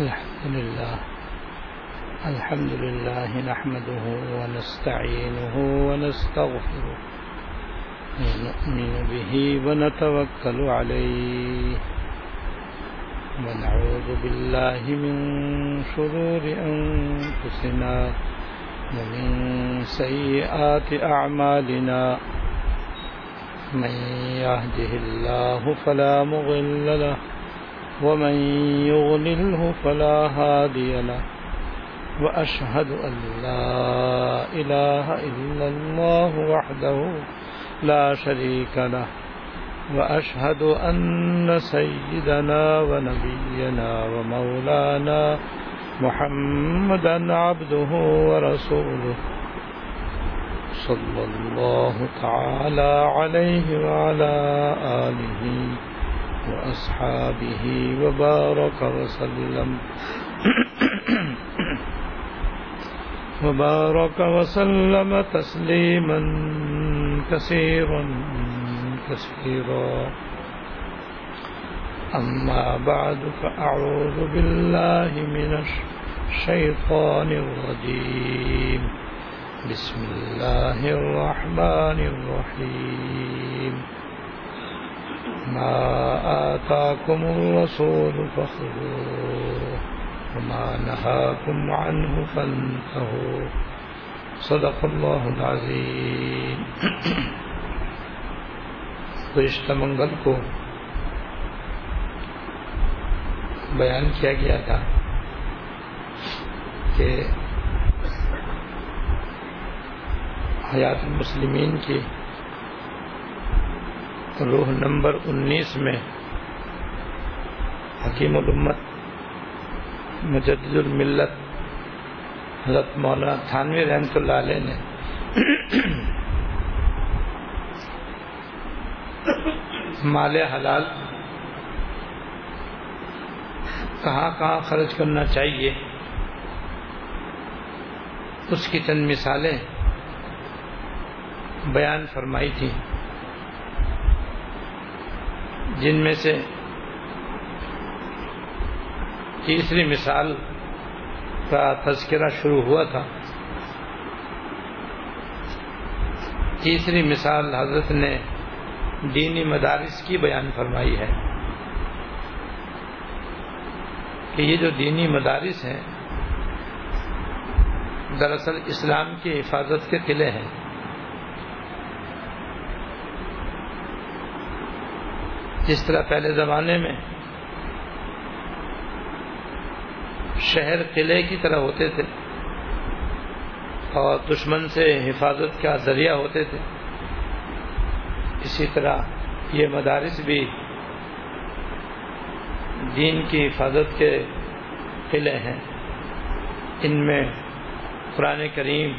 الحمد لله الحمد لله نحمده ونستعينه ونستغفره ونؤمن به ونتوكل عليه ونعوذ بالله من شرور أنفسنا ومن سيئات أعمالنا. من يهده الله فلا مضل له ومن يغلله فلا هادي له. وأشهد أن لا إله إلا الله وحده لا شريك له. وأشهد أن سيدنا ونبينا ومولانا محمدا عبده ورسوله. صلى الله تعالى عليه وعلى آله وأصحابه وبارك وسلم. وبارك وسلم تسليما كثيرا. كثيرا أما بعد، فأعوذ بالله من الشيطان الرجيم. بسم الله الرحمن الرحيم. ما آتاكم الرسول فخذوه، وما نهاكم عنه فانتهوا. صدق الله العظيم. گزشتہ منگل کو بیان کیا گیا تھا کہ حیات المسلمین کی روح نمبر انیس میں حکیم الامت مجدد الملت حضرت مولانا تھانوی رحمۃ اللہ علیہ نے مال حلال کہاں کہاں خرچ کرنا چاہیے؟ اس کی چند مثالیں بیان فرمائی تھی جن میں سے تیسری مثال کا تذکرہ شروع ہوا تھا۔ تیسری مثال حضرت نے دینی مدارس کی بیان فرمائی ہے کہ یہ جو دینی مدارس ہیں، دراصل اسلام کی حفاظت کے قلعے ہیں۔ جس طرح پہلے زمانے میں شہر قلعے کی طرح ہوتے تھے اور دشمن سے حفاظت کا ذریعہ ہوتے تھے اسی طرح یہ مدارس بھی دین کی حفاظت کے قلعے ہیں۔ ان میں قرآن کریم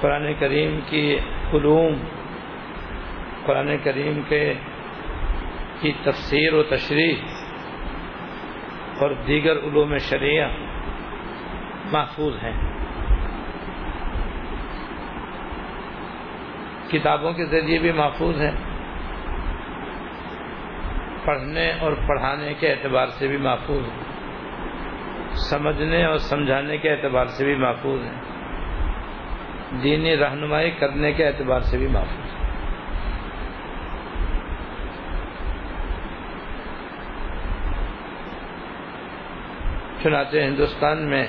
قرآن کریم کی علوم، قرآن کریم کے کی تفسیر و تشریح اور دیگر علوم شریعہ محفوظ ہیں۔ کتابوں کے ذریعے بھی محفوظ ہیں۔ پڑھنے اور پڑھانے کے اعتبار سے بھی محفوظ ہیں۔ سمجھنے اور سمجھانے کے اعتبار سے بھی محفوظ ہیں۔ دینی رہنمائی کرنے کے اعتبار سے بھی محفوظ ہیں۔ چنانچہ ہندوستان میں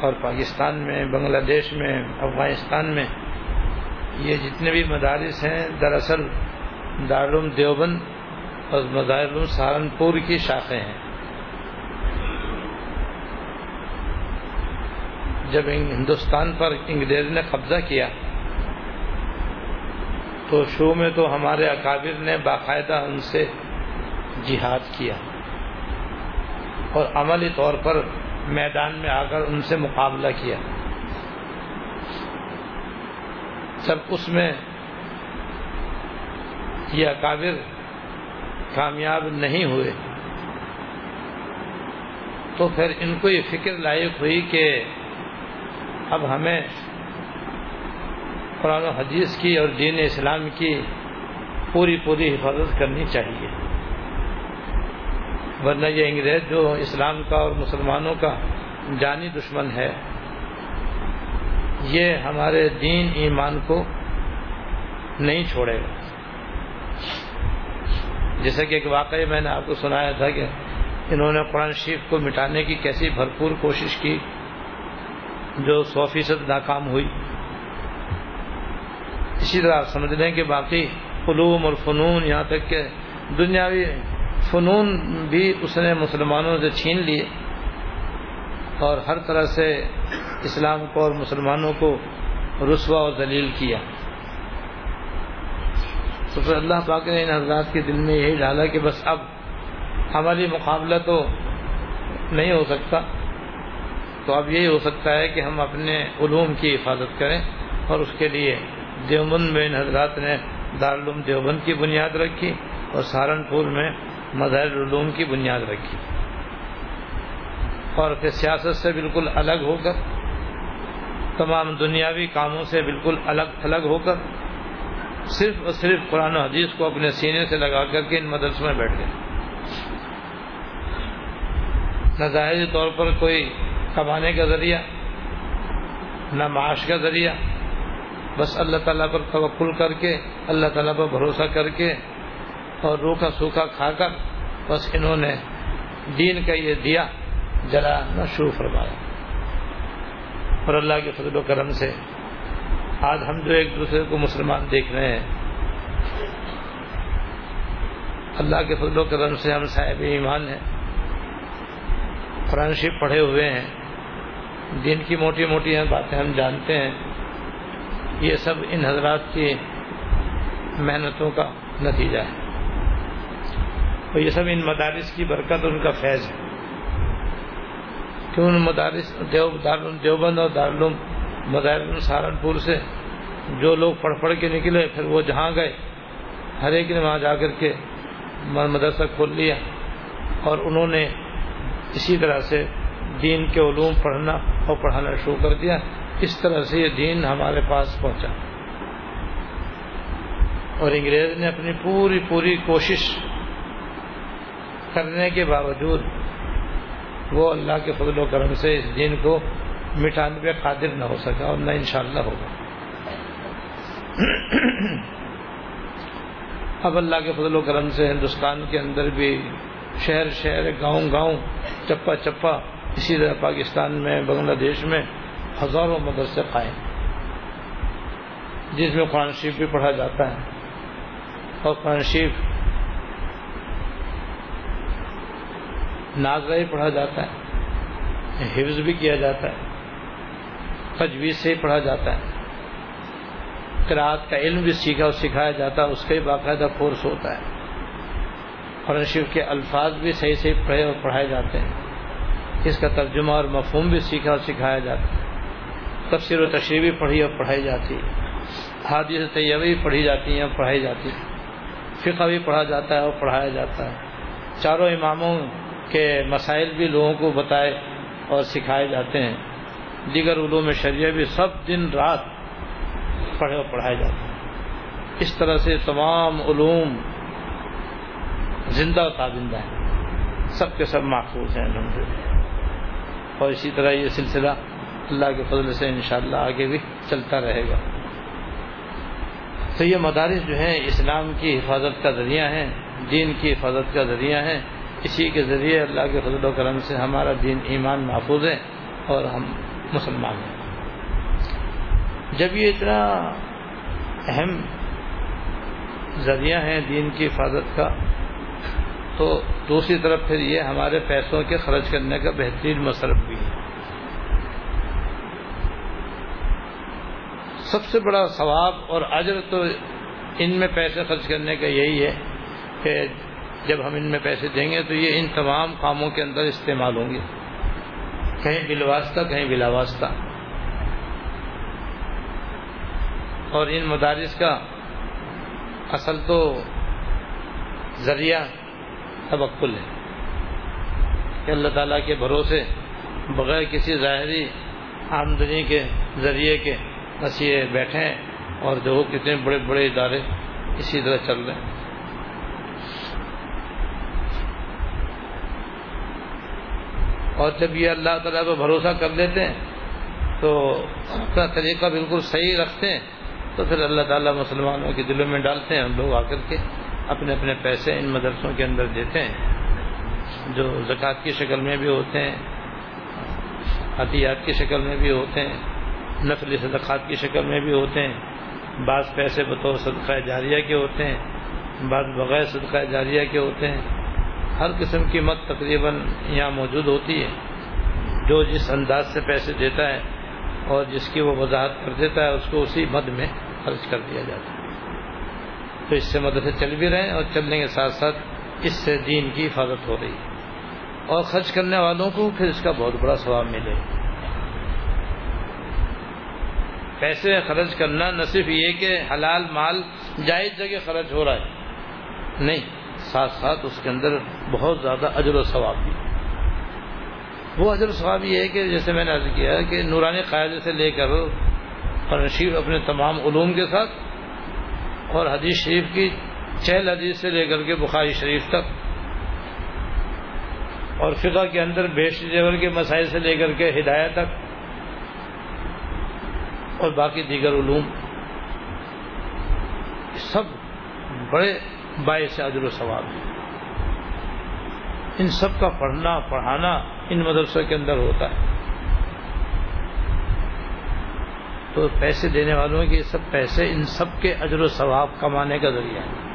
اور پاکستان میں، بنگلہ دیش میں، افغانستان میں یہ جتنے بھی مدارس ہیں، دراصل دارالعلوم دیوبند اور مدارالعلوم سہارنپور کی شاخیں ہیں۔ جب ہندوستان پر انگریز نے قبضہ کیا، تو شروع میں تو ہمارے اکابر نے باقاعدہ ان سے جہاد کیا۔ اور عملی طور پر میدان میں آ کر ان سے مقابلہ کیا۔ جب اس میں یہ اکابر کامیاب نہیں ہوئے۔ تو پھر ان کو یہ فکر لائق ہوئی کہ اب ہمیں قرآن و حدیث کی اور دین اسلام کی پوری پوری حفاظت کرنی چاہیے۔ ورنہ یہ انگریز جو اسلام کا اور مسلمانوں کا جانی دشمن ہے یہ ہمارے دین ایمان کو نہیں چھوڑے گا۔ جیسا کہ ایک واقعی میں نے آپ کو سنایا تھا کہ انہوں نے قرآن شریف کو مٹانے کی کیسی بھرپور کوشش کی، جو سو فیصد ناکام ہوئی۔ اسی طرح آپ سمجھ لیں کہ باقی علوم اور فنون یہاں تک کہ دنیاوی فنون بھی اس نے مسلمانوں سے چھین لیے اور ہر طرح سے اسلام کو اور مسلمانوں کو رسوا اور دلیل کیا۔ تو پھر اللہ پاک نے ان حضرات کے دل میں یہی ڈالا کہ بس اب ہماری مقابلہ تو نہیں ہو سکتا۔ تو اب یہی ہو سکتا ہے کہ ہم اپنے علوم کی حفاظت کریں اور اس کے لیے دیوبند میں ان حضرات نے دارالعلوم دیوبند کی بنیاد رکھی اور سہارنپور میں مظاہر علوم کی بنیاد رکھی۔ اور پھر سیاست سے بالکل الگ ہو کر تمام دنیاوی کاموں سے بالکل الگ تھلگ ہو کر صرف اور صرف قرآن و حدیث کو اپنے سینے سے لگا کر کے ان مدرسوں میں بیٹھ گئے۔ نہ ظاہری طور پر کوئی کمانے کا ذریعہ، نہ معاش کا ذریعہ، بس اللہ تعالیٰ پر توکل کر کے، اللہ تعالیٰ پر بھروسہ کر کے اور روکھا سوکھا کھا کر بس انہوں نے دین کا یہ دیا جلانا شروع فرمایا۔ اور اللہ کے فضل و کرم سے آج ہم جو ایک دوسرے کو مسلمان دیکھ رہے ہیں، اللہ کے فضل و کرم سے ہم صاحب ایمان ہیں، قرآن شریف پڑھے ہوئے ہیں، دین کی موٹی موٹی باتیں ہم جانتے ہیں۔ یہ سب ان حضرات کی محنتوں کا نتیجہ ہے۔ اور یہ سب ان مدارس کی برکت ان کا فیض ہے۔ کہ ان مدارس دیو دیوبند اور دارالعلوم مظاہر سہارنپور سے جو لوگ پڑھ پڑھ کے نکلے، پھر وہ جہاں گئے، ہر ایک نے وہاں جا کر کے مدرسہ کھول لیا اور انہوں نے اسی طرح سے دین کے علوم پڑھنا اور پڑھانا شروع کر دیا۔ اس طرح سے یہ دین ہمارے پاس پہنچا۔ اور انگریز نے اپنی پوری پوری کوشش کرنے کے باوجود وہ اللہ کے فضل و کرم سے اس دین کو مٹانے پہ قادر نہ ہو سکا اور نہ انشاءاللہ ہوگا۔ اب اللہ کے فضل و کرم سے ہندوستان کے اندر بھی شہر شہر، گاؤں گاؤں، چپا چپا، اسی طرح پاکستان میں، بنگلہ دیش میں ہزاروں مدرسے قائم۔ جس میں قرآن شریف بھی پڑھا جاتا ہے اور قرآن شریف ناظرہ پڑھا جاتا ہے، حفظ بھی کیا جاتا ہے، تجویز سے پڑھا جاتا ہے۔ قرآت کا علم بھی سیکھا اور سکھایا جاتا ہے، اس کا باقاعدہ کورس ہوتا ہے۔ قرآن شریف کے الفاظ بھی صحیح صحیح پڑھے اور پڑھائے جاتے ہیں۔ اس کا ترجمہ اور مفہوم بھی سیکھا اور سکھایا جاتا ہے۔ تفسیر و تشریح بھی پڑھی اور پڑھائی جاتی ہے۔ حادث طیبہ بھی پڑھی جاتی ہیں اور پڑھائی جاتی ہے فقہ بھی پڑھا جاتا ہے اور پڑھایا جاتا ہے۔ چاروں اماموں کے مسائل بھی لوگوں کو بتائے اور سکھائے جاتے ہیں۔ دیگر علوم شریعہ بھی سب دن رات پڑھے اور پڑھائے جاتے ہیں۔ اس طرح سے تمام علوم زندہ و تابندہ ہیں۔ سب کے سب محفوظ ہیں الحمد اور اسی طرح یہ سلسلہ اللہ کے فضل سے انشاءاللہ آگے بھی چلتا رہے گا۔ تو یہ مدارس جو ہیں، اسلام کی حفاظت کا ذریعہ ہیں، دین کی حفاظت کا ذریعہ ہیں۔ اسی کے ذریعے اللہ کے فضل و کرم سے ہمارا دین ایمان محفوظ ہے اور ہم مسلمان ہیں۔ جب یہ اتنا اہم ذریعہ ہے دین کی حفاظت کا، تو دوسری طرف پھر یہ ہمارے پیسوں کے خرچ کرنے کا بہترین مصرف بھی ہے۔ سب سے بڑا ثواب اور اجر تو ان میں پیسے خرچ کرنے کا یہی ہے کہ جب ہم ان میں پیسے دیں گے تو یہ ان تمام کاموں کے اندر استعمال ہوں گے۔ کہیں بلواسطہ کہیں بلا واسطہ۔ اور ان مدارس کا اصل تو ذریعہ تبکل ہے کہ اللہ تعالیٰ کے بھروسے بغیر کسی ظاہری آمدنی کے ذریعے کے نسیے بیٹھے ہیں اور جو کتنے بڑے بڑے ادارے اسی طرح چل رہے ہیں۔ اور جب یہ اللہ تعالیٰ پہ بھروسہ کر لیتے ہیں، تو اپنا طریقہ بالکل صحیح رکھتے ہیں، تو پھر اللہ تعالیٰ مسلمانوں کے دلوں میں ڈالتے ہیں، ہم لوگ آ کر کے اپنے اپنے پیسے ان مدرسوں کے اندر دیتے ہیں، جو زکوٰۃ کی شکل میں بھی ہوتے ہیں، عطیات کی شکل میں بھی ہوتے ہیں نفلی صدقات کی شکل میں بھی ہوتے ہیں، بعض پیسے بطور صدقہ جاریہ کے ہوتے ہیں، بعض بغیر صدقہ جاریہ کے ہوتے ہیں ہر قسم کی مت تقریباً یہاں موجود ہوتی ہے۔ جو جس انداز سے پیسے دیتا ہے اور جس کی وہ وضاحت کر دیتا ہے، اس کو اسی مد میں خرچ کر دیا جاتا ہے۔ تو اس سے مدد سے چل بھی رہے ہیں اور چلنے کے ساتھ ساتھ اس سے دین کی حفاظت ہو رہی ہے۔ اور خرچ کرنے والوں کو پھر اس کا بہت بڑا ثواب ملے۔ پیسے خرچ کرنا نہ صرف یہ کہ حلال مال جائز جگہ خرچ ہو رہا ہے، نہیں، ساتھ ساتھ اس کے اندر بہت زیادہ اجر و ثواب بھی وہ اجر و ثواب یہ ہے کہ جیسے میں نے عرض کیا کہ نورانی قاعدے سے لے کر شریف اپنے تمام علوم کے ساتھ اور حدیث شریف کی چہل حدیث سے لے کر کے بخاری شریف تک اور فقہ کے اندر بیش جیور کے مسائل سے لے کر کے ہدایت تک اور باقی دیگر علوم سب بڑے باعث اجر و ثواب ہیں۔ ان سب کا پڑھنا، پڑھانا ان مدرسوں کے اندر ہوتا ہے۔ تو پیسے دینے والوں کے سب پیسے ان سب کے اجر و ثواب کمانے کا ذریعہ ہے۔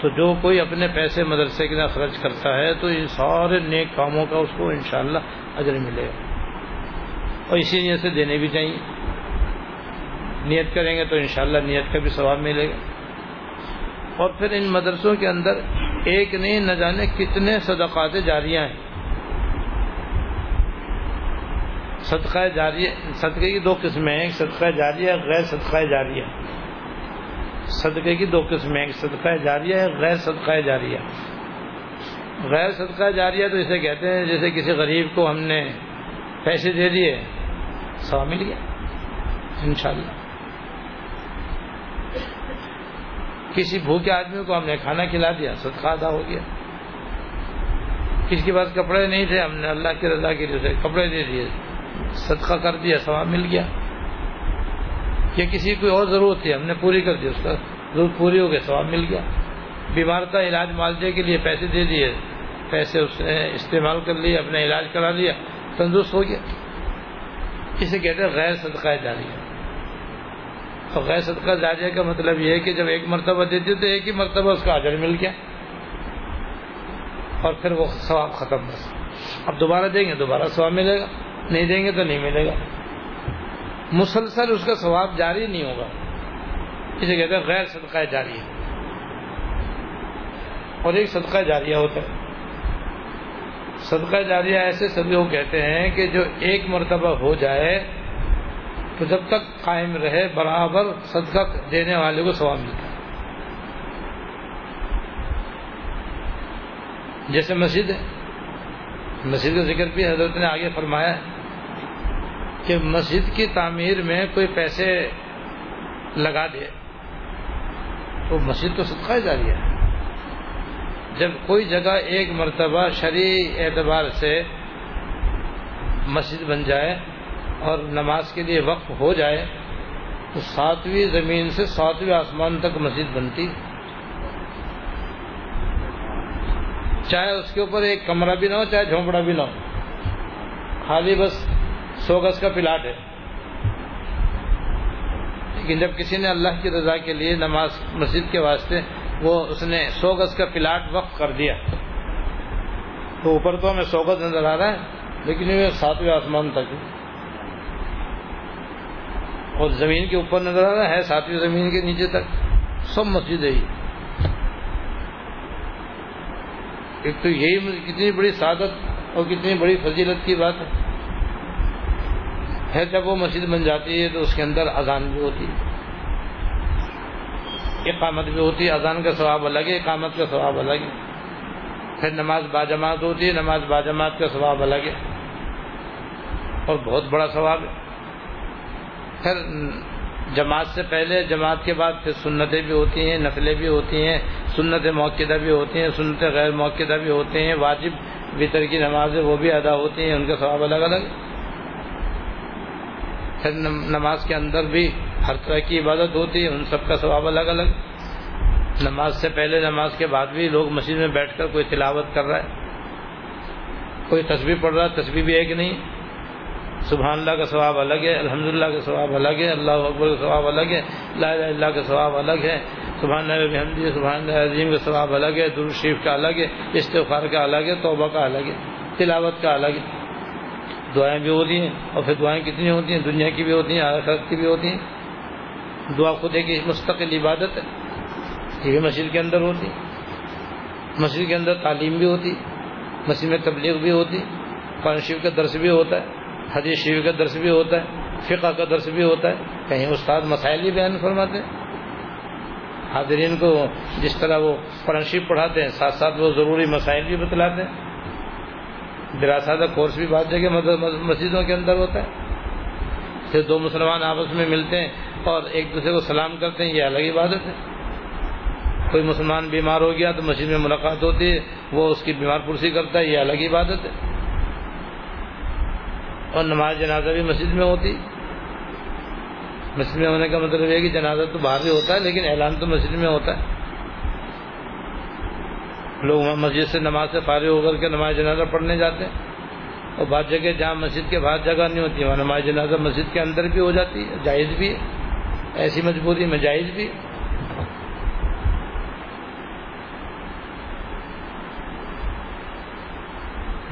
تو جو کوئی اپنے پیسے مدرسے کے لیے خرچ کرتا ہے تو ان سارے نیک کاموں کا اس کو انشاءاللہ اجر ملے گا۔ اور اسی نیت سے دینے بھی چاہیے۔ نیت کریں گے تو انشاءاللہ نیت کا بھی ثواب ملے گا۔ اور پھر ان مدرسوں کے اندر ایک نہیں، نہ جانے کتنے صدقات جاریاں ہیں۔ صدقہ جاریہ صدقے کی دو قسمیں ہیں، ایک صدقہ جاریہ غیر صدقہ جاریہ صدقے کی دو قسمیں ایک صدقہ جاریہ ہے غیر صدقہ جاریہ غیر صدقہ جاریہ تو اسے کہتے ہیں جیسے کسی غریب کو ہم نے پیسے دے دیے، سوا مل گیا، انشاءاللہ۔ کسی بھوکے آدمی کو ہم نے کھانا کھلا دیا، صدقہ ادا ہو گیا۔ کسی کے پاس کپڑے نہیں تھے، ہم نے اللہ کے رضا کے لیے کپڑے دے دیے۔ صدقہ کر دیا، ثواب مل گیا۔ یا کسی کوئی اور ضرورت تھی، ہم نے پوری کر دی، اس کا ضرورت پوری ہو گئی، ثواب مل گیا۔ بیمار کا علاج معالجے کے لیے پیسے دے دیے۔ پیسے اس نے استعمال کر لیے، اپنا علاج کرا لیا، تندرست ہو گیا۔ اسے کہتے ہیں غیر صدقہ جاریہ اور غیر صدقہ جاریہ کا مطلب یہ ہے کہ جب ایک مرتبہ دیتے تو ایک ہی مرتبہ اس کا اجر مل گیا اور پھر وہ ثواب ختم بس اب دوبارہ دیں گے، دوبارہ ثواب ملے گا۔ نہیں دیں گے تو نہیں ملے گا۔ مسلسل اس کا ثواب جاری نہیں ہوگا۔ اسے کہتے ہیں غیر صدقہ جاری اور ایک صدقہ جاریہ ہوتا ہے۔ صدقہ جاریہ ایسے سبھی وہ کہتے ہیں کہ جو ایک مرتبہ ہو جائے تو جب تک قائم رہے برابر صدقہ دینے والے کو ثواب ملتا ہے۔ جیسے مسجد ہے۔ مسجد کا ذکر بھی حضرت نے آگے فرمایا ہے کہ مسجد کی تعمیر میں کوئی پیسے لگا دے تو مسجد تو صدقہ جاریہ ہے۔ جب کوئی جگہ ایک مرتبہ شرعی اعتبار سے مسجد بن جائے اور نماز کے لیے وقف ہو جائے تو ساتویں زمین سے ساتویں آسمان تک مسجد بنتی۔ چاہے اس کے اوپر ایک کمرہ بھی نہ ہو، چاہے جھونپڑا بھی نہ ہو۔ خالی بس سو گز کا پلاٹ ہے۔ لیکن جب کسی نے اللہ کی رضا کے لیے نماز مسجد کے واسطے وہ اس نے سو گز کا پلاٹ وقف کر دیا، تو اوپر تو ہمیں سو گز نظر آ رہا ہے، لیکن یہ ساتویں آسمان تک اور زمین کے اوپر نظر آ رہا ہے، ساتویں زمین کے نیچے تک۔ سب مسجد ہے ایک تو یہی کتنی بڑی سعادت اور کتنی بڑی فضیلت کی بات ہے۔ ہے جب وہ مسجد بن جاتی ہے تو اس کے اندر اذان بھی ہوتی ہے۔ اقامت بھی ہوتی ہے، اذان کا ثواب الگ ہے، اقامت کا ثواب الگ ہے۔ پھر نماز باجماعت ہوتی ہے، نماز باجماعت کا ثواب الگ ہے۔ اور بہت بڑا ثواب ہے۔ پھر جماعت سے پہلے، جماعت کے بعد پھر سنتیں بھی ہوتی ہیں نفلیں بھی ہوتی ہیں، سنت موقع بھی ہوتی ہیں، سنت غیر موقع بھی ہوتے ہیں، واجب وطر کی نمازیں وہ بھی ادا ہوتی ہیں، ان کا ثواب الگ الگ۔ پھر نماز کے اندر بھی ہر طرح کی عبادت ہوتی ہے، ان سب کا ثواب الگ الگ۔ نماز سے پہلے، نماز کے بعد بھی لوگ مسجد میں بیٹھ کر کوئی تلاوت کر رہا ہے، کوئی تصویر پڑھ رہا ہے تصویر بھی ایک نہیں۔ سبحان اللہ کا ثواب الگ ہے، الحمدللہ کا ثواب الگ ہے، اللہ اکبر کا ثواب الگ ہے، لا الہ اللہ کا ثواب الگ ہے، سبحان اللہ حمدی سبحان اللہ عظیم کا ثواب الگ ہے در شریف کا الگ ہے، استغفار کا الگ ہے، توبہ کا الگ ہے، تلاوت کا الگ ہے۔ دعائیں بھی ہوتی ہیں اور پھر دعائیں کتنی ہوتی ہیں؟ دنیا کی بھی ہوتی ہیں، آخرت کی بھی ہوتی ہیں۔ دعا خود ایک مستقل عبادت ہے۔ یہ بھی مسجد کے اندر ہوتی مسجد کے اندر تعلیم بھی ہوتی، مسجد میں تبلیغ بھی ہوتی، قرآن شریف کا درس بھی ہوتا ہے۔ حدیث شریف کا درس بھی ہوتا ہے، فقہ کا درس بھی ہوتا ہے، کہیں استاد مسائل بھی بیان فرماتے ہیں۔ حاضرین کو جس طرح وہ قرآن شریف پڑھاتے ہیں، ساتھ ساتھ وہ ضروری مسائل بھی بتلاتے ہیں۔ دراسادہ کورس بھی بعض جگہ مسجدوں کے اندر ہوتا ہے۔ پھر دو مسلمان آپس میں ملتے ہیں اور ایک دوسرے کو سلام کرتے ہیں، یہ الگ عبادت ہے۔ کوئی مسلمان بیمار ہو گیا تو مسجد میں ملاقات ہوتی ہے، وہ اس کی بیمار پرسی کرتا ہے، یہ الگ عبادت ہے۔ اور نماز جنازہ بھی مسجد میں ہوتی۔ مسجد میں ہونے کا مطلب یہ کہ جنازہ تو باہر بھی ہوتا ہے، لیکن اعلان تو مسجد میں ہوتا ہے۔ لوگ وہاں مسجد سے نماز سے فارغ ہو کر کے نماز جنازہ پڑھنے جاتے ہیں۔ اور بعض جگہ جہاں مسجد کے باہر جگہ نہیں ہوتی، وہاں نماز جنازہ مسجد کے اندر بھی ہو جاتی ہے، جائز بھی ہے۔ ایسی مجبوری میں جائز بھی ہے۔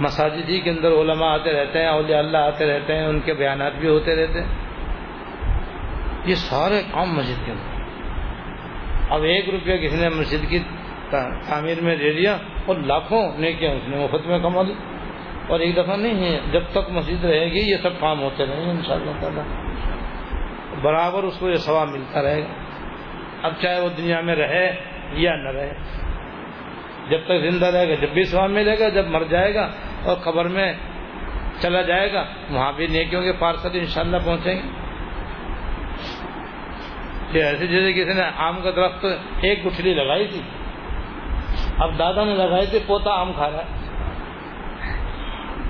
مساجد ہی کے اندر علماء آتے رہتے ہیں، اولیاء اللہ آتے رہتے ہیں، ان کے بیانات بھی ہوتے رہتے ہیں۔ یہ سارے کام مسجد کے اندر۔ اب ایک روپیہ کسی نے مسجد کی تعمیر میں دے دیا اور لاکھوں نے کیا اس نے مفت میں کما لی۔ اور ایک دفعہ نہیں ہے، جب تک مسجد رہے گی، یہ سب کام ہوتے رہیں گے ان شاء اللہ تعالیٰ۔ برابر اس کو یہ ثواب ملتا رہے گا۔ اب چاہے وہ دنیا میں رہے یا نہ رہے۔ جب تک زندہ رہے گا، جب بھی ثواب ملے گا، جب مر جائے گا اور قبر میں چلا جائے گا، وہاں بھی نیکیوں کے پارسل ان شاء اللہ پہنچیں گے۔ ایسے جیسے کسی نے آم کا درخت، ایک گٹھلی لگائی تھی۔ اب دادا نے لگائی تھی، پوتا آم کھا رہا ہے۔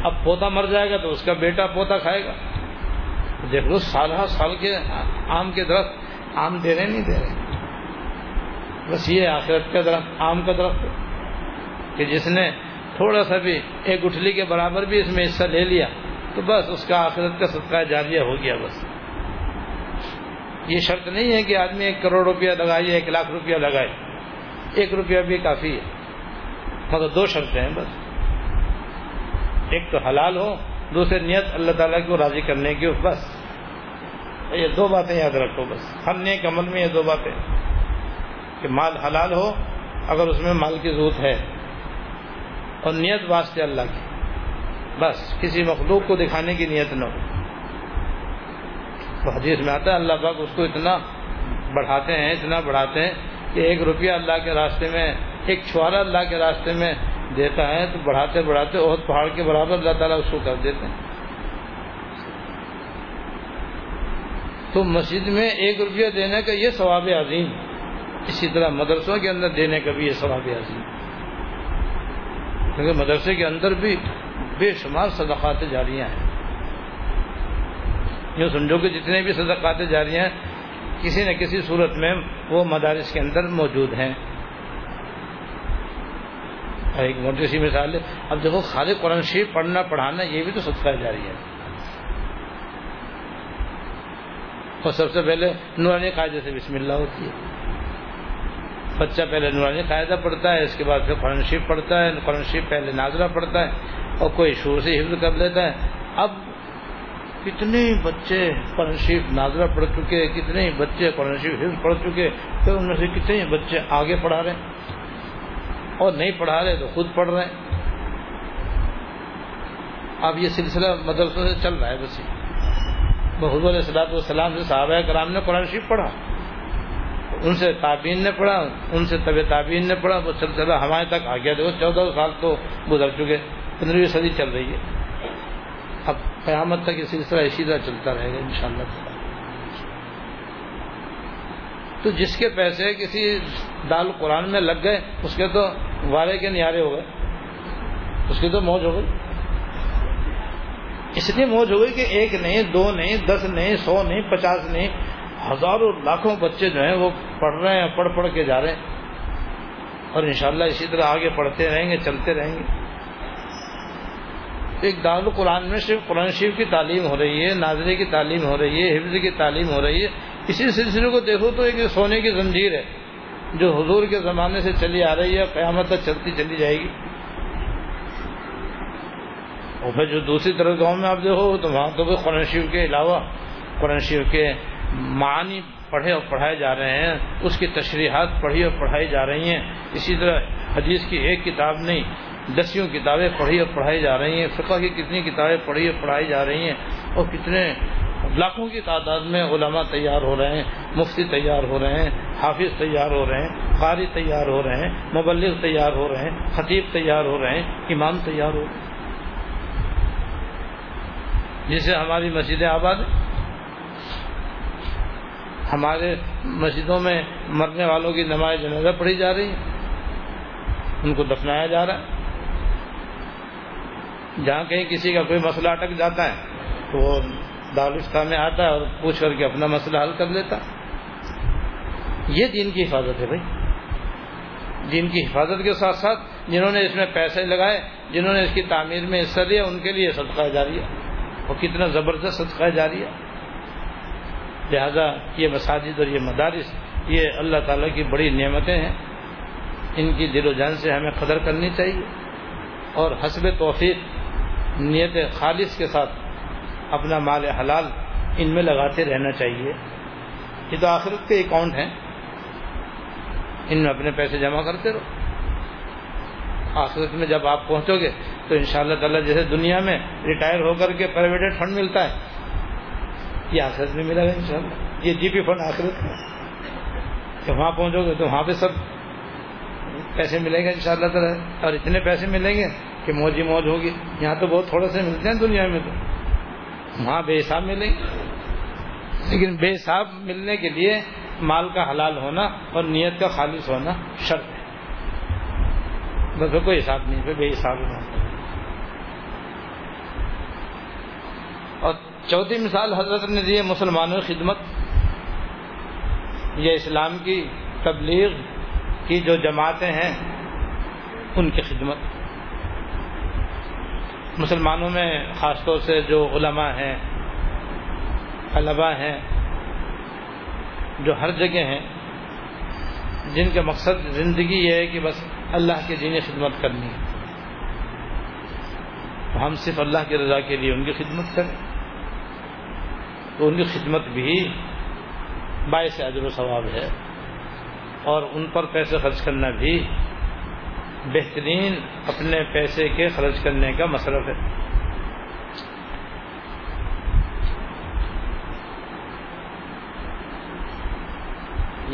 اب پوتا مر جائے گا تو اس کا بیٹا پوتا کھائے گا۔ دیکھ لو سال سال کے آم کے درخت، آم دے رہے نہیں دے رہے۔ بس یہ آخرت کا درخت، آم کا درخت۔ کہ جس نے تھوڑا سا بھی ایک گٹھلی کے برابر بھی اس میں حصہ لے لیا، تو بس اس کا آخرت کا صدقہ جاریہ ہو گیا بس۔ یہ شرط نہیں ہے کہ آدمی ایک کروڑ روپیہ لگائے، ایک لاکھ روپیہ لگائے۔ ایک روپیہ بھی کافی ہے۔ مگر دو شرطیں ہیں بس۔ ایک تو حلال ہو دوسرے نیت اللہ تعالیٰ کو راضی کرنے کی بس۔ یہ دو باتیں یاد رکھو بس۔ ہر نیک عمل میں یہ دو باتیں کہ مال حلال ہو، اگر اس میں مال کی ضرورت ہے۔ اور نیت واسطے اللہ کی۔ بس، کسی مخلوق کو دکھانے کی نیت نہ ہو۔ تو حدیث میں آتا ہے، اللہ پاک اس کو اتنا بڑھاتے ہیں، اتنا بڑھاتے ہیں کہ ایک روپیہ اللہ کے راستے میں، ایک چھوارا اللہ کے راستے میں دیتا ہے، تو بڑھاتے بڑھاتے بہت پہاڑ کے برابر اللہ تعالیٰ اس کو کر دیتے ہیں۔ تو مسجد میں ایک روپیہ دینے کا یہ ثواب عظیم۔ اسی طرح مدرسوں کے اندر دینے کا بھی یہ ثواب عظیم۔ کیونکہ مدرسے کے اندر بھی بے شمار صدقات جاریاں ہیں۔ یوں سمجھو کہ جتنے بھی صدقات جاریاں ہیں، کسی نہ کسی صورت میں وہ مدارس کے اندر موجود ہیں۔ ایک موٹی سی مثال ہے، اب دیکھو خالی قرآن شریف پڑھنا پڑھانا یہ بھی تو صدقہ جاری ہے۔ اور سب سے پہلے نورانی قاعدے سے بسم اللہ ہوتی ہے۔ بچہ پہلے نورانی قاعدہ پڑھتا ہے، اس کے بعد پھر قرآن شریف پڑھتا ہے، قرآن شریف پہلے ناظرہ پڑھتا ہے اور کوئی شور سے حفظ کر لیتا ہے۔ اب کتنے بچے قرآن شریف ناظرہ پڑھ چکے، کتنے بچے قرآن شریف حفظ پڑھ چکے، پھر ان میں سے کتنے بچے آگے پڑھا رہے ہیں اور نہیں پڑھا رہے تو خود پڑھ رہے ہیں۔ اب یہ سلسلہ مدرسوں سے چل رہا ہے بس بحب علیہ السلاۃ والسلام سے صحابہ کرام نے قرآن شریف پڑھا۔ ان سے تابین نے پڑھا، ان سے طب تابین نے پڑھا، وہ سلسلہ ہمارے تک آ گیا۔ دیکھو، چودہ سال تو گزر چکے، پندرہویں صدی چل رہی ہے۔ اب قیامت تک یہ سلسلہ اسی طرح چلتا رہے گا ان شاء اللہ تو جس کے پیسے کسی دال قرآن میں لگ گئے، اس کے تو وارے کے نیارے ہو گئے۔ اس کی تو موج ہو گئی۔ اس لیے موج ہو گئی کہ ایک نہیں، دو نہیں، دس نہیں، سو نہیں، پچاس نہیں ہزاروں لاکھوں بچے جو ہیں وہ پڑھ رہے ہیں، پڑھ پڑھ کے جا رہے ہیں۔ اور انشاءاللہ اسی طرح آگے پڑھتے رہیں گے، چلتے رہیں گے۔ ایک دار قرآن میں صرف قرآن شریف کی تعلیم ہو رہی ہے، ناظرے کی تعلیم ہو رہی ہے، حفظ کی تعلیم ہو رہی ہے۔ اسی سلسلے کو دیکھو تو ایک سونے کی زنجیر ہے، جو حضور کے زمانے سے چلی آ رہی ہے، قیامت تک چلتی چلی جائے گی۔ اور پھر جو دوسری طرف گاؤں میں آپ دیکھو تو وہاں تو قرآن شریف کے علاوہ، قرآن شریف کے معنی پڑھے اور پڑھائے جا رہے ہیں، اس کی تشریحات پڑھی اور پڑھائی جا رہی ہیں۔ اسی طرح حدیث کی ایک کتاب نہیں، دسیوں کتابیں پڑھی اور پڑھائی جا رہی ہیں۔ فقہ کی کتنی کتابیں پڑھی اور پڑھائی جا رہی ہیں اور کتنے لاکھوں کی تعداد میں علماء تیار ہو رہے ہیں، مفتی تیار ہو رہے ہیں، حافظ تیار ہو رہے ہیں، قاری تیار ہو رہے ہیں، مبلغ تیار ہو رہے ہیں، خطیب تیار ہو رہے ہیں، امام تیار ہو رہے ہیں۔ جسے ہماری مسجدیں آباد ہیں ہمارے مسجدوں میں مرنے والوں کی نماز جنازہ پڑھی جا رہی ہے۔ ان کو دفنایا جا رہا ہے۔ جہاں کہیں کسی کا کوئی مسئلہ اٹک جاتا ہے، تو وہ دارالفتہ میں آتا ہے اور پوچھ کر کے اپنا مسئلہ حل کر لیتا۔ یہ دین کی حفاظت ہے بھائی۔ دین کی حفاظت کے ساتھ ساتھ جنہوں نے اس میں پیسے لگائے، جنہوں نے اس کی تعمیر میں حصہ دیا، ان کے لیے صدقہ جاری ہے اور کتنا زبردست صدقہ جاری ہے لہذا یہ مساجد اور یہ مدارس، یہ اللہ تعالیٰ کی بڑی نعمتیں ہیں۔ ان کی دل و جان سے ہمیں قدر کرنی چاہیے۔ اور حسب توفیق، نیت خالص کے ساتھ اپنا مال حلال ان میں لگاتے رہنا چاہیے۔ یہ تو آخرت کے اکاؤنٹ ہیں۔ ان میں اپنے پیسے جمع کرتے رہو۔ آخرت میں جب آپ پہنچو گے تو ان شاء اللہ تعالیٰ جیسے دنیا میں ریٹائر ہو کر کے پرائیویٹ فنڈ ملتا ہے یہ آخرت میں ملے گا ان شاء اللہ۔ یہ جی پی فنڈ آخرت۔ میں جب وہاں پہنچو گے تو وہاں پہ سب پیسے ملیں گے ان شاء اللہ تعالیٰ۔ اور اتنے پیسے ملیں گے کہ موج ہی موج ہوگی۔ یہاں تو بہت تھوڑے سے ملتے ہیں دنیا میں تو۔ وہاں بے حساب ملیں گے۔ لیکن بے حساب ملنے کے لیے مال کا حلال ہونا اور نیت کا خالص ہونا شرط ہے۔ بس کوئی حساب نہیں، پھر بے حساب ہونا اور چوتھی مثال حضرت نے دی ہے مسلمانوں کی خدمت۔ یہ اسلام کی تبلیغ کی جو جماعتیں ہیں، ان کی خدمت۔ مسلمانوں میں خاص طور سے جو علماء ہیں طلبا ہیں، جو ہر جگہ ہیں، جن کا مقصد زندگی یہ ہے کہ بس اللہ کی دینی خدمت کرنی ہے۔ ہم صرف اللہ کی رضا کے لیے ان کی خدمت کریں۔ تو ان کی خدمت بھی باعث اجر و ثواب ہے اور ان پر پیسے خرچ کرنا بھی بہترین اپنے پیسے کے خرچ کرنے کا مصرف ہے۔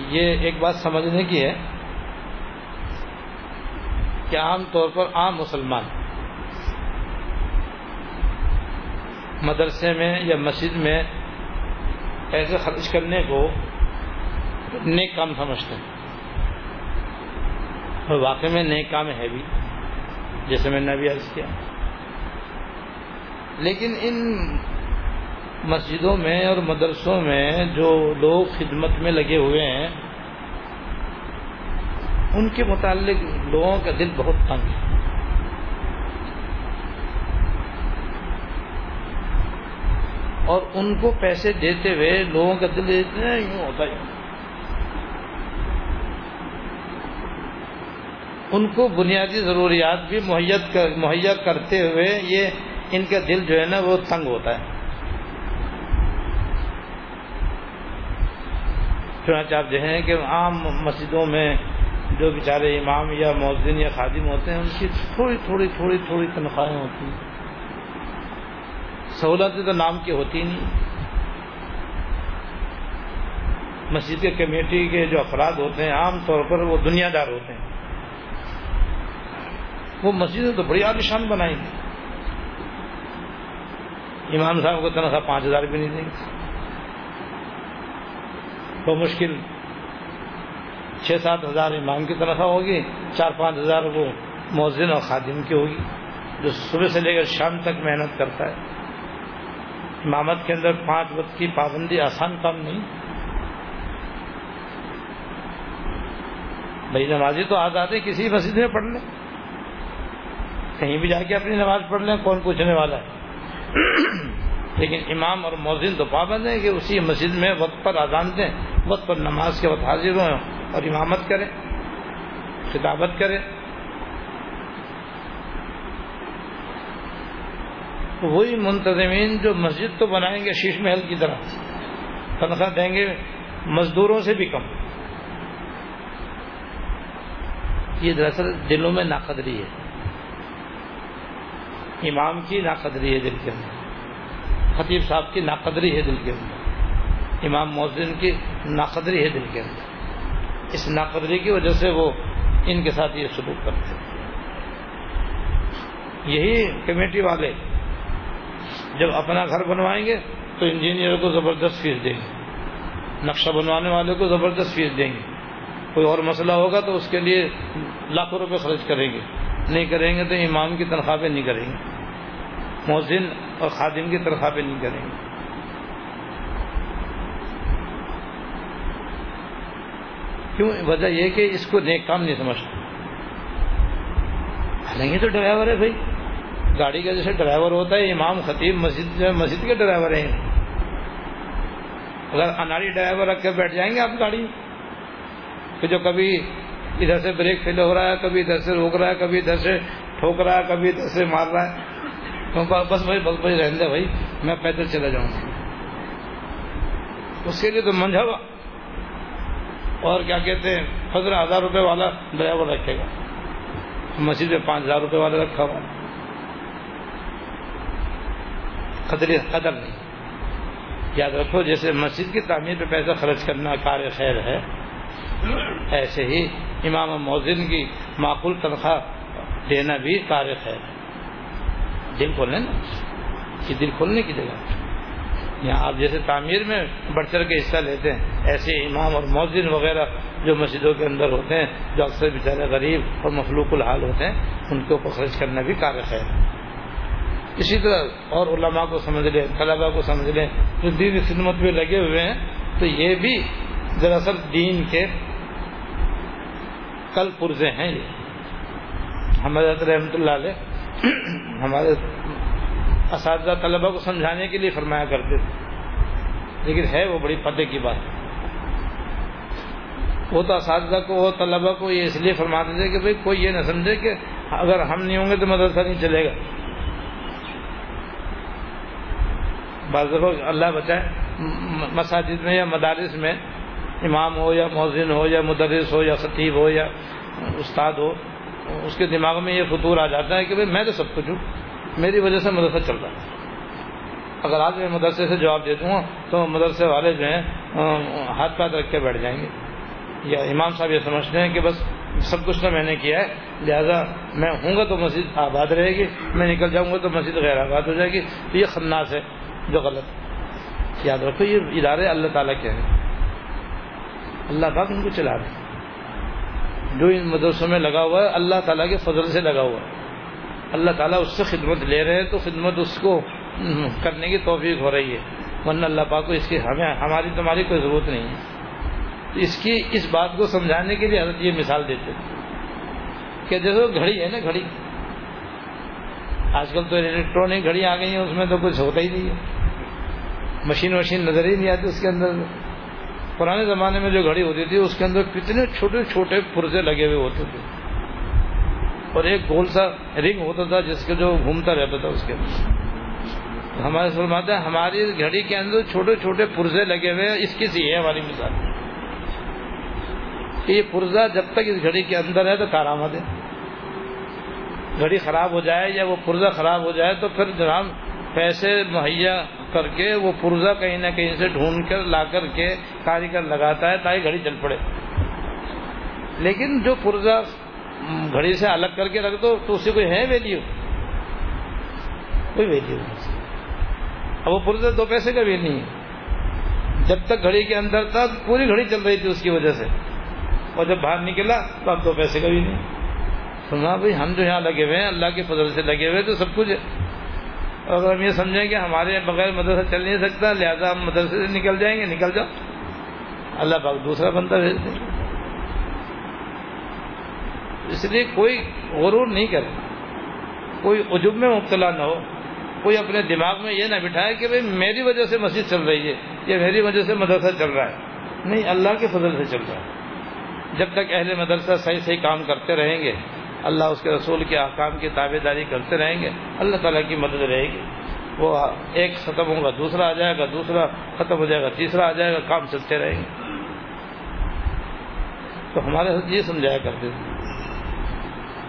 یہ ایک بات سمجھنے کی ہے کہ عام طور پر عام مسلمان مدرسے میں یا مسجد میں پیسے خرچ کرنے کو نیک کام سمجھتے ہیں۔ اور واقع میں نیک کام ہے بھی، جیسے میں نے ابھی عرض کیا۔ لیکن ان مسجدوں میں اور مدرسوں میں جو لوگ خدمت میں لگے ہوئے ہیں، ان کے متعلق لوگوں کا دل بہت تنگ ہے۔ اور ان کو پیسے دیتے ہوئے لوگوں کا دل اتنا یوں ہوتا ہے۔ ان کو بنیادی ضروریات بھی مہیا کرتے ہوئے یہ ان کا دل جو ہے نا وہ تنگ ہوتا ہے۔ چنانچہ آپ دیکھیں کہ عام مسجدوں میں جو بیچارے امام یا مؤذن یا خادم ہوتے ہیں، ان کی تھوڑی تھوڑی تھوڑی تھوڑی تنخواہیں ہوتی ہیں۔ سہولتیں تو نام کی ہوتی نہیں۔ مسجد کے کمیٹی کے جو افراد ہوتے ہیں، عام طور پر وہ دنیا دار ہوتے ہیں۔ وہ مسجدیں تو بڑی عالیشان بنائی۔ امام صاحب کو تنخواہ پانچ ہزار بھی نہیں دیں گے تو مشکل۔ چھ سات ہزار امام کی تنخواہ ہوگی، چار پانچ ہزار وہ مؤذن اور خادم کی ہوگی، جو صبح سے لے کر شام تک محنت کرتا ہے۔ امامت کے اندر پانچ وقت کی پابندی آسان کام نہیں۔ بھائی نمازی تو آزاد ہے، کسی مسجد میں پڑھ لیں۔ کہیں بھی جا کے اپنی نماز پڑھ لیں، کون پوچھنے والا ہے؟ لیکن امام اور مؤذن تو پابند ہیں کہ اسی مسجد میں وقت پر آزان دیں، وقت پر نماز کے وقت حاضر ہوں اور امامت کریں، خطابت کریں۔ وہی منتظمین جو مسجد تو بنائیں گے شیش محل کی طرح، تنخواہ دیں گے مزدوروں سے بھی کم۔ یہ دراصل دلوں میں ناقدری ہے۔ امام کی ناقدری ہے دل کے اندر۔ خطیب صاحب کی ناقدری ہے دل کے اندر۔ امام مؤذن کی ناقدری ہے دل کے اندر۔ اس ناقدری کی وجہ سے وہ ان کے ساتھ یہ سلوک کرتے ہیں۔ یہی کمیٹی والے جب اپنا گھر بنوائیں گے تو انجینئر کو زبردست فیس دیں گے۔ نقشہ بنوانے والے کو زبردست فیس دیں گے۔ کوئی اور مسئلہ ہوگا تو اس کے لیے لاکھوں روپے خرچ کریں گے۔ نہیں کریں گے تو امام کی تنخواہ پہ نہیں کریں گے۔ مؤذن اور خادم کی تنخواہ پہ نہیں کریں گے۔ کیوں؟ وجہ یہ کہ اس کو نیک کام نہیں سمجھتا نہیں تو ڈرائیور ہے بھائی۔ گاڑی کا جیسے ڈرائیور ہوتا ہے، امام خطیب مسجد جو ہے، مسجد کے ڈرائیور ہیں۔ اگر اناڑی ڈرائیور رکھ کے بیٹھ جائیں گے آپ گاڑی۔ کہ جو کبھی ادھر سے بریک فیل ہو رہا ہے، کبھی ادھر سے روک رہا ہے، کبھی ادھر سے ٹھوک رہا ہے، کبھی ادھر سے مار رہا ہے۔ بس بھائی بس بھائی رہنے دے بھائی، میں پیدل چلا جاؤں۔ گا اس کے لیے تو منجھا اور کیا کہتے ہیں پندرہ ہزار روپے والا ڈرائیور رکھے گا۔ مسجد میں پانچ ہزار روپے والا رکھا ہوا۔ قدر قدر نہیں۔ یاد رکھو، جیسے مسجد کی تعمیر پہ پیسہ خرچ کرنا کار خیر ہے، ایسے ہی امام موزن کی معقول تنخواہ دینا بھی کار خیر ہے۔ دل کھولنے نا، یہ دل کھولنے کی جگہ۔ یہاں آپ جیسے تعمیر میں بڑھ چڑھ کے حصہ لیتے ہیں، ایسے امام اور مؤذن وغیرہ جو مسجدوں کے اندر ہوتے ہیں، جو اکثر بیچارے غریب اور مخلوق الحال ہوتے ہیں، ان کے اوپر خرچ کرنا بھی کاغذ ہے۔ اسی طرح اور علماء کو سمجھ لیں طلبا کو سمجھ لیں، جو دین خدمت میں لگے ہوئے ہیں، تو یہ بھی دراصل دین کے کل پرزے ہیں یہ۔ ہمارے رحمۃ اللہ علیہ ہمارے اساتذہ طلبہ کو سمجھانے کے لیے فرمایا کرتے تھے۔ لیکن ہے وہ بڑی پتے کی بات۔ وہ تو اساتذہ کو، وہ طلبہ کو یہ اس لیے فرماتے تھے کہ بھائی کوئی یہ نہ سمجھے کہ اگر ہم نہیں ہوں گے تو مدرسہ نہیں چلے گا۔ بعض دفعہ اللہ بچائے مساجد میں یا مدارس میں امام ہو یا مؤذن ہو یا مدرس ہو یا خطیب ہو یا استاد ہو، اس کے دماغ میں یہ فطور آ جاتا ہے کہ بھائی میں تو سب کچھ ہوں، میری وجہ سے مدرسہ چل رہا ہے۔ اگر آج میں مدرسے سے جواب دے دوں، تو مدرسے والے جو ہیں ہاتھ پات رکھ کے بیٹھ جائیں گے۔ یا امام صاحب یہ سمجھتے ہیں کہ بس سب کچھ تو میں نے کیا ہے، لہذا میں ہوں گا تو مسجد آباد رہے گی، میں نکل جاؤں گا تو مسجد غیر آباد ہو جائے گی۔ تو یہ خناس ہے۔ جو غلط یاد رکھو، یہ ادارے اللہ تعالیٰ کے ہیں۔ اللہ پاک ان کو چلا رہے جو ان مدرسوں میں لگا ہوا ہے، اللہ تعالیٰ کے فضل سے لگا ہوا ہے۔ اللہ تعالیٰ اس سے خدمت لے رہے ہیں، تو خدمت اس کو کرنے کی توفیق ہو رہی ہے۔ ورنہ اللہ پاک کو اس کی ہمیں، ہماری تمہاری کوئی ضرورت نہیں ہے۔ اس کی، اس بات کو سمجھانے کے لیے حضرت یہ مثال دیتے کہ جیسے گھڑی ہے نا، گھڑی۔ آج کل تو الیکٹرانک گھڑی آ گئی ہیں، اس میں تو کچھ ہوتا ہی نہیں ہے۔ مشین وشین نظر ہی نہیں آتی اس کے اندر۔ پرانے زمانے میں جو گھڑی ہوتی تھی، اس کے اندر کتنے چھوٹے چھوٹے پرزے لگے ہوئے ہوتے تھے۔ اور ایک گول سا رنگ ہوتا تھا جس کے جو گھومتا رہتا تھا اس کے اندر۔ ہمارے فرماتے ہیں، ہماری گھڑی کے اندر چھوٹے چھوٹے پرزے لگے ہوئے ہیں۔ اس کی سی ہے ہماری مثال۔ کہ یہ پرزا جب تک اس گھڑی کے اندر ہے تو کارآمد ہے۔ گھڑی خراب ہو جائے یا وہ پرزا خراب ہو جائے تو پھر جناب پیسے، مہیا کر کے وہ پرزا کہیں نہ کہیں سے ڈھونڈ کر لا کر کے کاریگر لگاتا ہے تاکہ گھڑی چل پڑے۔ لیکن جو پرزا گھڑی سے الگ کر کے رکھ دو تو اس سے کوئی ہے ویلیو کوئی ویلیو نہیں۔ اب وہ پرزا دو پیسے کا بھی نہیں ہے۔ جب تک گھڑی کے اندر تھا، پوری گھڑی چل رہی تھی اس کی وجہ سے۔ اور جب باہر نکلا تو اب دو پیسے کا بھی نہیں۔ سنا بھائی ہم جو یہاں لگے ہوئے ہیں، اللہ کے فضل سے لگے ہوئے تو سب کچھ اور ہم یہ سمجھیں کہ ہمارے بغیر مدرسہ چل نہیں سکتا، لہذا ہم مدرسے سے نکل جائیں گے، نکل جاؤ۔ اللہ پاک دوسرا بندہ بھیج دیں اس لیے کوئی غرور نہیں کرے۔ کوئی عجب میں مبتلا نہ ہو۔ کوئی اپنے دماغ میں یہ نہ بٹھائے کہ بھائی میری وجہ سے مسجد چل رہی ہے یا میری وجہ سے مدرسہ چل رہا ہے۔ نہیں، اللہ کے فضل سے چل رہا ہے۔ جب تک اہل مدرسہ صحیح صحیح کام کرتے رہیں گے اللہ اس کے رسول کے احکام کی تابے داری کرتے رہیں گے، اللہ تعالیٰ کی مدد رہے گی۔ وہ ایک ختم ہوگا دوسرا آ جائے گا، دوسرا ختم ہو جائے گا، تیسرا آ جائے گا، کام چلتے رہیں گے۔ تو ہمارے ساتھ یہ سمجھایا کرتے تھے۔